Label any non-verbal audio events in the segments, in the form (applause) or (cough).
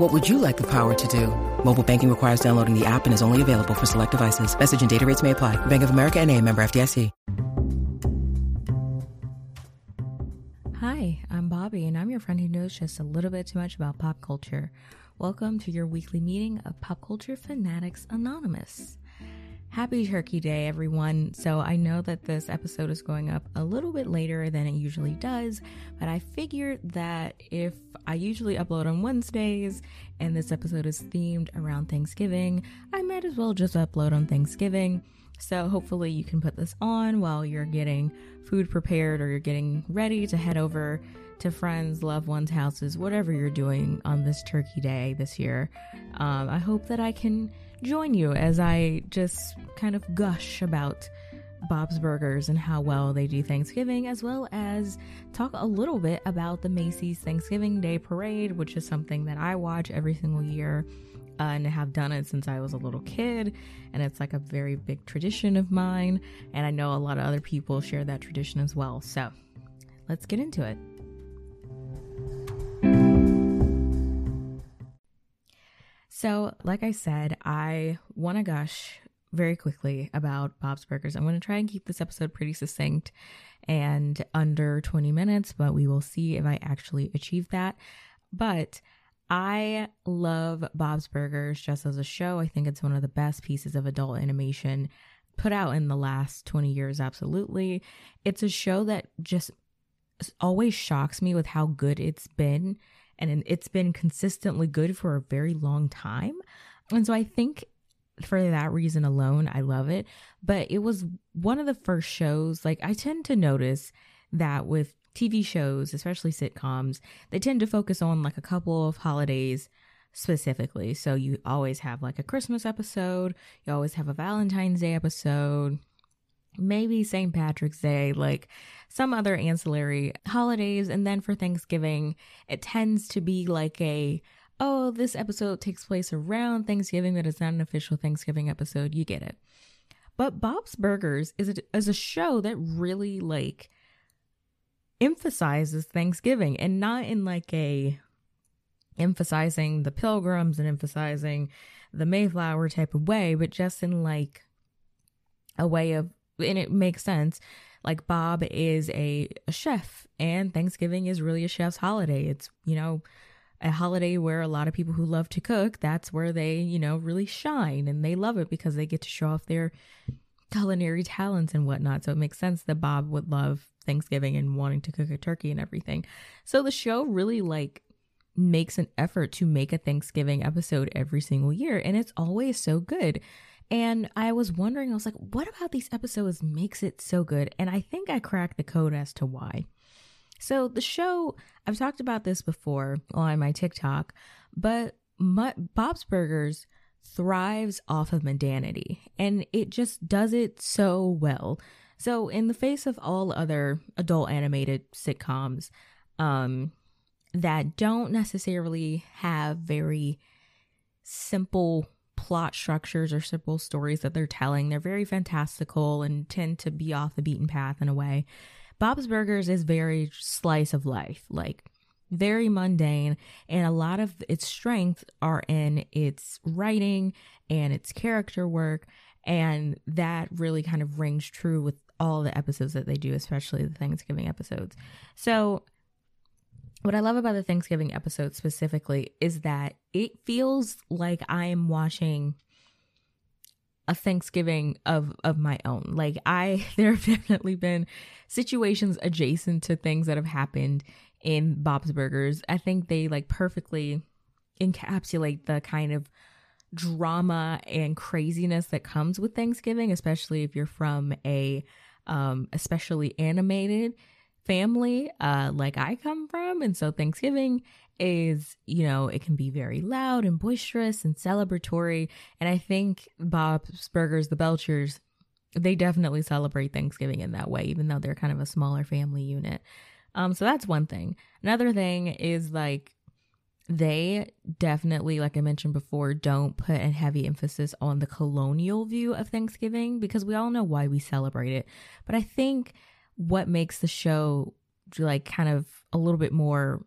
What would you like the power to do? Mobile banking requires downloading the app and is only available for select devices. Message and data rates may apply. Bank of America and a member FDIC. Hi, I'm Bobbi, and I'm your friend who knows just a little bit too much about pop culture. Welcome to your weekly meeting of Pop Culture Fanatics Anonymous. Happy Turkey Day, everyone. So, I know that this episode is going up a little bit later than it usually does, but I figured that if I usually upload on Wednesdays and this episode is themed around Thanksgiving, I might as well just upload on Thanksgiving. So, hopefully, you can put this on while you're getting food prepared or you're getting ready to head over to friends, loved ones' houses, whatever you're doing on this Turkey Day this year. Um, I hope that I can join you as I just kind of gush about Bob's Burgers and how well they do Thanksgiving, as well as talk a little bit about the Macy's Thanksgiving Day Parade, which is something that I watch every single year uh, and have done it since I was a little kid. And it's like a very big tradition of mine. And I know a lot of other people share that tradition as well. So let's get into it. So, like I said, I want to gush very quickly about Bob's Burgers. I'm going to try and keep this episode pretty succinct and under 20 minutes, but we will see if I actually achieve that. But I love Bob's Burgers just as a show. I think it's one of the best pieces of adult animation put out in the last 20 years, absolutely. It's a show that just always shocks me with how good it's been and it's been consistently good for a very long time. And so I think for that reason alone, I love it. But it was one of the first shows, like, I tend to notice that with TV shows, especially sitcoms, they tend to focus on like a couple of holidays specifically. So you always have like a Christmas episode, you always have a Valentine's Day episode, maybe St. Patrick's Day, like some other ancillary holidays. And then for Thanksgiving, it tends to be like a, oh, this episode takes place around Thanksgiving, but it's not an official Thanksgiving episode. You get it. But Bob's Burgers is a, is a show that really like emphasizes Thanksgiving and not in like a emphasizing the pilgrims and emphasizing the Mayflower type of way, but just in like a way of and it makes sense. Like Bob is a, a chef, and Thanksgiving is really a chef's holiday. It's, you know, a holiday where a lot of people who love to cook, that's where they, you know, really shine and they love it because they get to show off their culinary talents and whatnot. So it makes sense that Bob would love Thanksgiving and wanting to cook a turkey and everything. So the show really like makes an effort to make a Thanksgiving episode every single year and it's always so good. And I was wondering, I was like, what about these episodes makes it so good? And I think I cracked the code as to why. So the show, I've talked about this before on my TikTok, but my, Bob's Burgers thrives off of mundanity and it just does it so well. So in the face of all other adult animated sitcoms um that don't necessarily have very simple plot structures or simple stories that they're telling. They're very fantastical and tend to be off the beaten path in a way. Bob's Burgers is very slice of life, like very mundane, and a lot of its strengths are in its writing and its character work, and that really kind of rings true with all the episodes that they do, especially the Thanksgiving episodes. So what I love about the Thanksgiving episode specifically is that it feels like I am watching a Thanksgiving of of my own. Like I (laughs) there have definitely been situations adjacent to things that have happened in Bob's Burgers. I think they like perfectly encapsulate the kind of drama and craziness that comes with Thanksgiving, especially if you're from a um especially animated family uh like I come from and so Thanksgiving is, you know, it can be very loud and boisterous and celebratory. And I think Bob's Burgers, the Belchers, they definitely celebrate Thanksgiving in that way, even though they're kind of a smaller family unit. Um, so that's one thing. Another thing is like they definitely, like I mentioned before, don't put a heavy emphasis on the colonial view of Thanksgiving because we all know why we celebrate it. But I think what makes the show like kind of a little bit more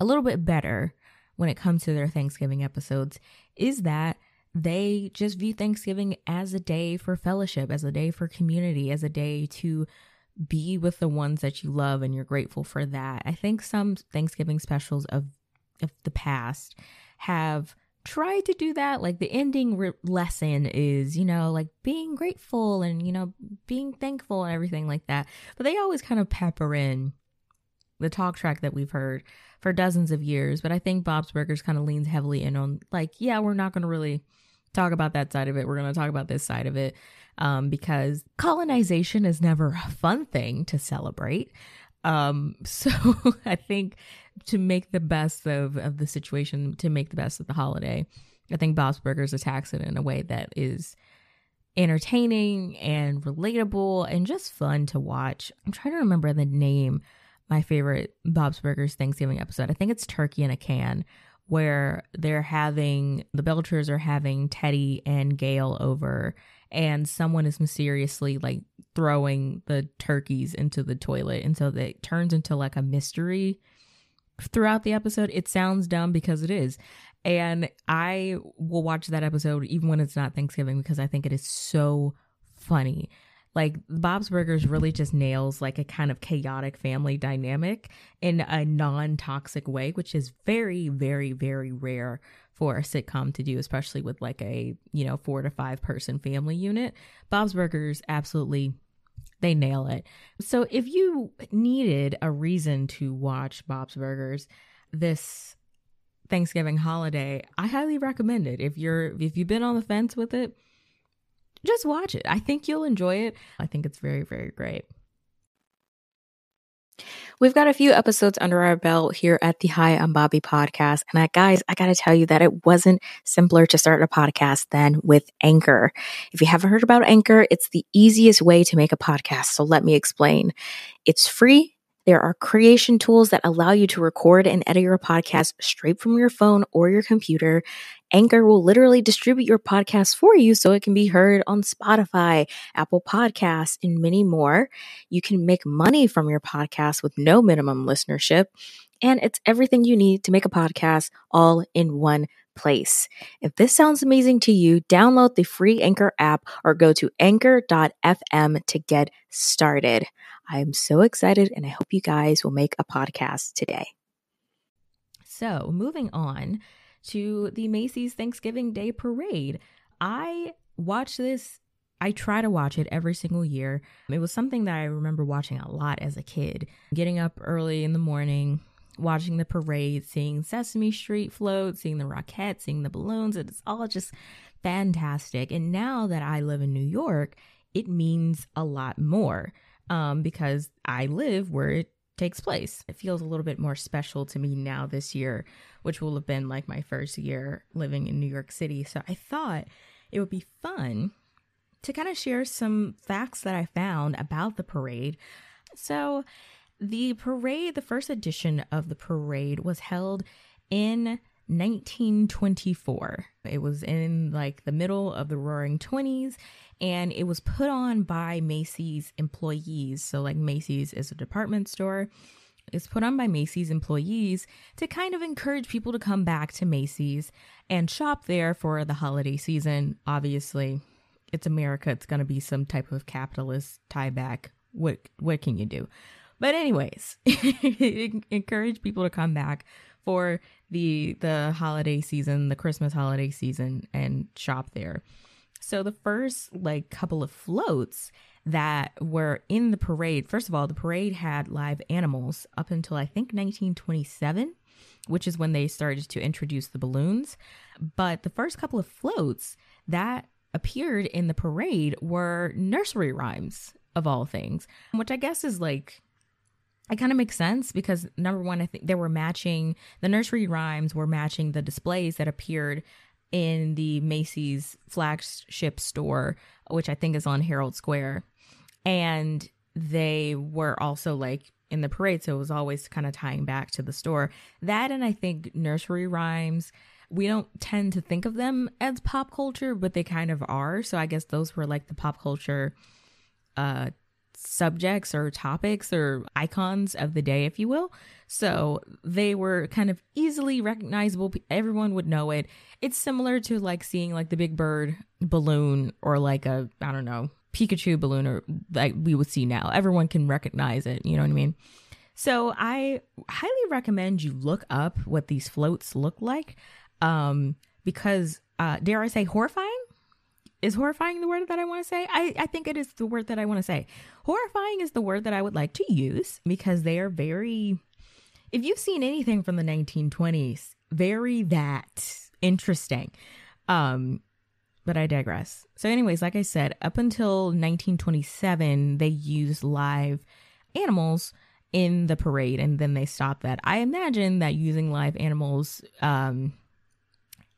a little bit better when it comes to their Thanksgiving episodes is that they just view Thanksgiving as a day for fellowship, as a day for community, as a day to be with the ones that you love and you're grateful for that. I think some Thanksgiving specials of of the past have tried to do that like the ending re- lesson is you know like being grateful and you know being thankful and everything like that but they always kind of pepper in the talk track that we've heard for dozens of years. But I think Bob's Burgers kind of leans heavily in on like, yeah, we're not going to really talk about that side of it. We're going to talk about this side of it um, because colonization is never a fun thing to celebrate. Um, (laughs) so I think to make the best of, of the situation, to make the best of the holiday, I think Bob's Burgers attacks it in a way that is entertaining and relatable and just fun to watch. I'm trying to remember the name my favorite Bob's Burgers Thanksgiving episode. I think it's Turkey in a Can, where they're having the Belchers are having Teddy and Gayle over, and someone is mysteriously like throwing the turkeys into the toilet. And so it turns into like a mystery throughout the episode. It sounds dumb because it is. And I will watch that episode even when it's not Thanksgiving because I think it is so funny. Like Bob's Burgers really just nails like a kind of chaotic family dynamic in a non-toxic way, which is very, very, very rare for a sitcom to do, especially with like a, you know, four to five person family unit. Bob's Burgers absolutely they nail it. So if you needed a reason to watch Bob's Burgers this Thanksgiving holiday, I highly recommend it. If you're if you've been on the fence with it, just watch it. I think you'll enjoy it. I think it's very, very great. We've got a few episodes under our belt here at the Hi I'm Bobbi podcast. And I, guys, I got to tell you that it wasn't simpler to start a podcast than with Anchor. If you haven't heard about Anchor, it's the easiest way to make a podcast. So let me explain. It's free there are creation tools that allow you to record and edit your podcast straight from your phone or your computer. Anchor will literally distribute your podcast for you so it can be heard on Spotify, Apple Podcasts, and many more. You can make money from your podcast with no minimum listenership. And it's everything you need to make a podcast all in one place. If this sounds amazing to you, download the free Anchor app or go to anchor.fm to get started. I am so excited and I hope you guys will make a podcast today. So, moving on to the Macy's Thanksgiving Day Parade. I watch this I try to watch it every single year. It was something that I remember watching a lot as a kid. Getting up early in the morning, watching the parade, seeing Sesame Street float, seeing the Rockettes, seeing the balloons. It's all just fantastic. And now that I live in New York, it means a lot more um, because I live where it takes place. It feels a little bit more special to me now this year, which will have been like my first year living in New York City. So I thought it would be fun to kind of share some facts that I found about the parade. So, the parade, the first edition of the parade was held in 1924. It was in like the middle of the roaring 20s and it was put on by Macy's employees. So, like, Macy's is a department store. It's put on by Macy's employees to kind of encourage people to come back to Macy's and shop there for the holiday season. Obviously, it's America. It's going to be some type of capitalist tie back. What what can you do? But anyways, (laughs) encourage people to come back for the the holiday season, the Christmas holiday season and shop there. So the first like couple of floats that were in the parade, first of all, the parade had live animals up until I think 1927, which is when they started to introduce the balloons. But the first couple of floats that appeared in the parade were nursery rhymes of all things, which I guess is like it kind of makes sense because number one, I think they were matching the nursery rhymes were matching the displays that appeared in the Macy's flagship store, which I think is on Herald Square. And they were also like in the parade. So it was always kind of tying back to the store. That and I think nursery rhymes, we don't tend to think of them as pop culture, but they kind of are. So I guess those were like the pop culture uh subjects or topics or icons of the day, if you will. So they were kind of easily recognizable. Everyone would know it. It's similar to like seeing like the Big Bird balloon or like a, I don't know, Pikachu balloon or like we would see now. Everyone can recognize it. You know what I mean? So I highly recommend you look up what these floats look like. Um, because uh, dare I say horrifying? Is horrifying the word that I want to say? I, I think it is the word that I want to say. Horrifying is the word that I would like to use because they are very, if you've seen anything from the 1920s, very that interesting. Um, but I digress. So, anyways, like I said, up until 1927, they used live animals in the parade and then they stopped that. I imagine that using live animals um,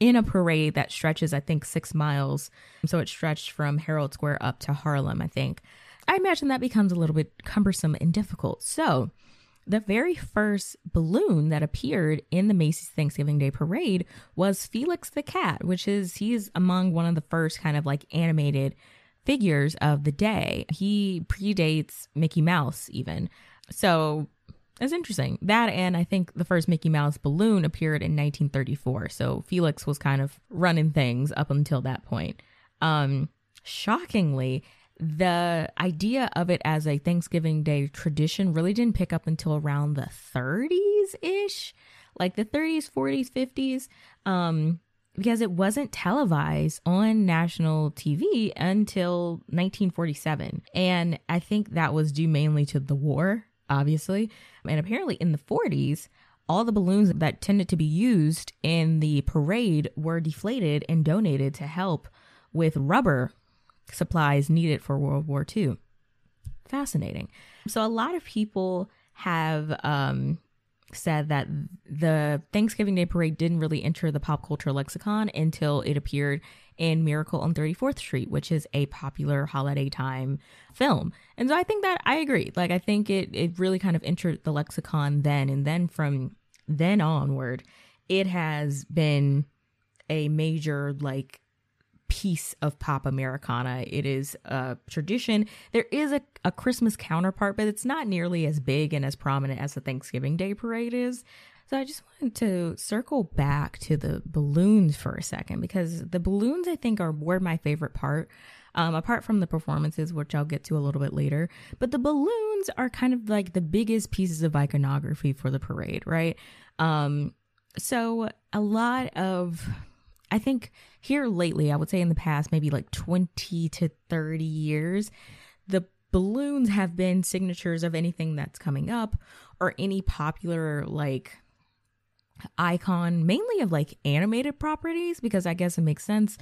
in a parade that stretches, I think, six miles. So it stretched from Herald Square up to Harlem, I think. I imagine that becomes a little bit cumbersome and difficult. So the very first balloon that appeared in the Macy's Thanksgiving Day Parade was Felix the Cat, which is, he is among one of the first kind of like animated figures of the day. He predates Mickey Mouse, even. So it's interesting. That and I think the first Mickey Mouse balloon appeared in 1934. So Felix was kind of running things up until that point. Um, shockingly, the idea of it as a Thanksgiving Day tradition really didn't pick up until around the 30s ish, like the 30s, 40s, 50s, um, because it wasn't televised on national TV until 1947. And I think that was due mainly to the war obviously. And apparently in the 40s, all the balloons that tended to be used in the parade were deflated and donated to help with rubber supplies needed for World War II. Fascinating. So, a lot of people have um, said that the Thanksgiving Day parade didn't really enter the pop culture lexicon until it appeared in Miracle on 34th Street, which is a popular holiday time film. And so I think that I agree. Like I think it it really kind of entered the lexicon then and then from then onward, it has been a major like piece of pop Americana. It is a tradition. There is a, a Christmas counterpart, but it's not nearly as big and as prominent as the Thanksgiving Day parade is. So I just wanted to circle back to the balloons for a second because the balloons I think are were my favorite part. Um, apart from the performances, which I'll get to a little bit later, but the balloons are kind of like the biggest pieces of iconography for the parade, right? Um, so a lot of I think here lately, I would say in the past, maybe like 20 to 30 years, the balloons have been signatures of anything that's coming up or any popular like icon, mainly of like animated properties, because I guess it makes sense.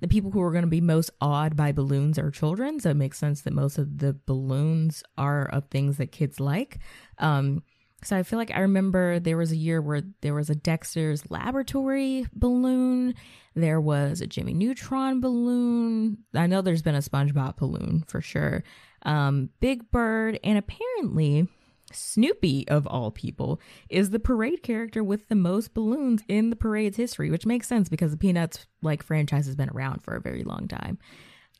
The people who are going to be most awed by balloons are children. So it makes sense that most of the balloons are of things that kids like. Um, so I feel like I remember there was a year where there was a Dexter's Laboratory balloon, there was a Jimmy Neutron balloon. I know there's been a SpongeBob balloon for sure. Um, Big Bird, and apparently Snoopy, of all people, is the parade character with the most balloons in the parade's history, which makes sense because the Peanuts like franchise has been around for a very long time.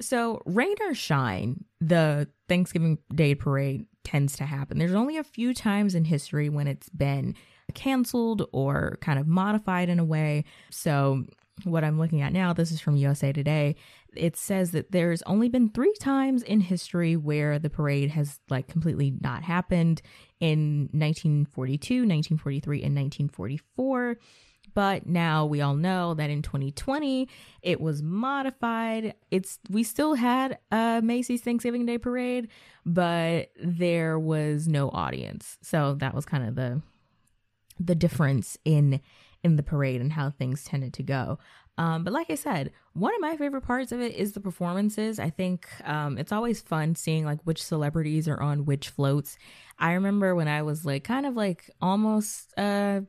So, rain or shine, the Thanksgiving Day parade tends to happen. There's only a few times in history when it's been canceled or kind of modified in a way. So, what I'm looking at now, this is from USA Today. It says that there's only been three times in history where the parade has like completely not happened in 1942, 1943, and 1944. But now we all know that in 2020 it was modified. It's we still had a Macy's Thanksgiving Day parade, but there was no audience. So that was kind of the the difference in in the parade and how things tended to go. Um, but like I said, one of my favorite parts of it is the performances. I think um, it's always fun seeing like which celebrities are on which floats. I remember when I was like kind of like almost uh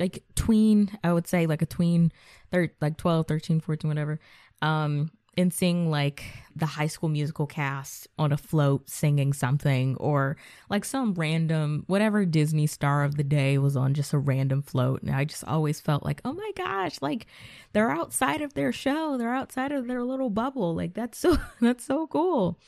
like tween, I would say like a tween, thir- like 12, 13, 14, whatever. Um, and seeing like the high school musical cast on a float singing something or like some random whatever disney star of the day was on just a random float. And i just always felt like oh my gosh like they're outside of their show. They're outside of their little bubble. Like that's so (laughs) that's so cool.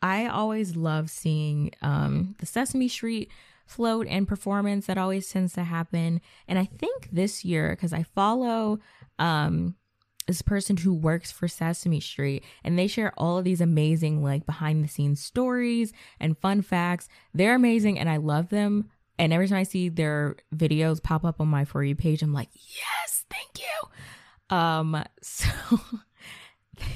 I always love seeing um the sesame street float and performance that always tends to happen and i think this year because i follow um this person who works for Sesame Street and they share all of these amazing like behind the scenes stories and fun facts. They're amazing and I love them. And every time I see their videos pop up on my for you page, I'm like, yes, thank you. Um, (laughs) so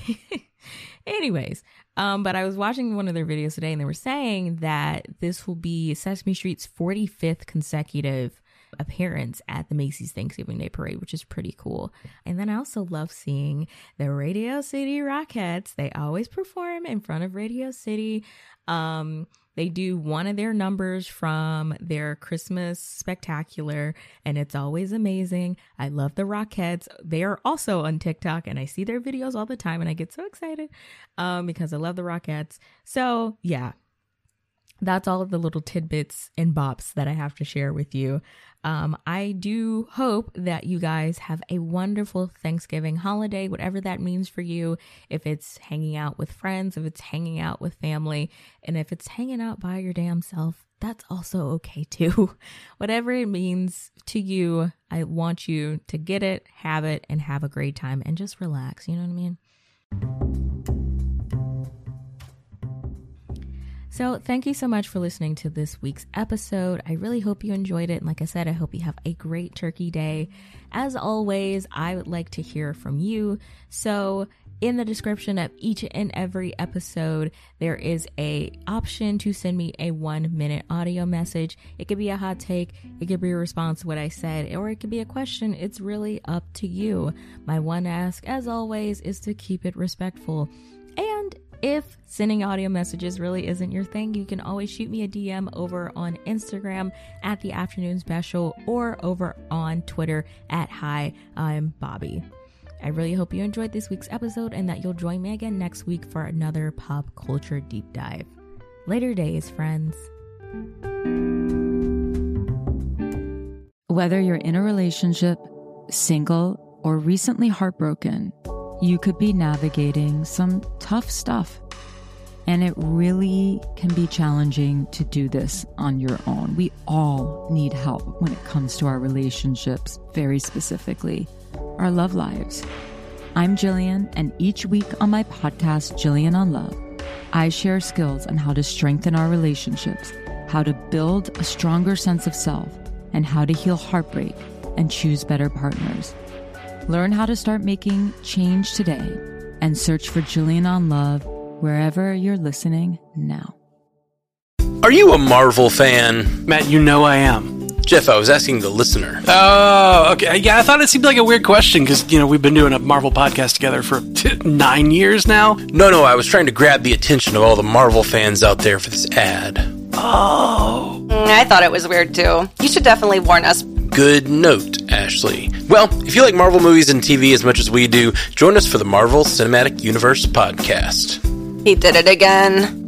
(laughs) anyways, um, but I was watching one of their videos today and they were saying that this will be Sesame Street's 45th consecutive appearance at the Macy's Thanksgiving Day Parade, which is pretty cool. And then I also love seeing the Radio City Rockettes. They always perform in front of Radio City. Um, they do one of their numbers from their Christmas spectacular, and it's always amazing. I love the Rockettes. They are also on TikTok, and I see their videos all the time, and I get so excited um, because I love the Rockettes. So, yeah, that's all of the little tidbits and bops that I have to share with you. Um, I do hope that you guys have a wonderful Thanksgiving holiday, whatever that means for you. If it's hanging out with friends, if it's hanging out with family, and if it's hanging out by your damn self, that's also okay too. (laughs) whatever it means to you, I want you to get it, have it, and have a great time and just relax. You know what I mean? So, thank you so much for listening to this week's episode. I really hope you enjoyed it. And like I said, I hope you have a great turkey day. As always, I would like to hear from you. So, in the description of each and every episode, there is a option to send me a one minute audio message. It could be a hot take, it could be a response to what I said, or it could be a question. It's really up to you. My one ask, as always, is to keep it respectful. If sending audio messages really isn't your thing, you can always shoot me a DM over on Instagram at the afternoon special or over on Twitter at hi, I'm Bobbi. I really hope you enjoyed this week's episode and that you'll join me again next week for another pop culture deep dive. Later days, friends. Whether you're in a relationship, single, or recently heartbroken, you could be navigating some tough stuff. And it really can be challenging to do this on your own. We all need help when it comes to our relationships, very specifically, our love lives. I'm Jillian, and each week on my podcast, Jillian on Love, I share skills on how to strengthen our relationships, how to build a stronger sense of self, and how to heal heartbreak and choose better partners. Learn how to start making change today and search for Jillian on Love wherever you're listening now. Are you a Marvel fan? Matt, you know I am. Jeff, I was asking the listener. Oh, okay. Uh, yeah, I thought it seemed like a weird question because, you know, we've been doing a Marvel podcast together for t- (laughs) nine years now. No, no, I was trying to grab the attention of all the Marvel fans out there for this ad. Oh. Mm, I thought it was weird too. You should definitely warn us. Good note, Ashley. Well, if you like Marvel movies and TV as much as we do, join us for the Marvel Cinematic Universe podcast. He did it again.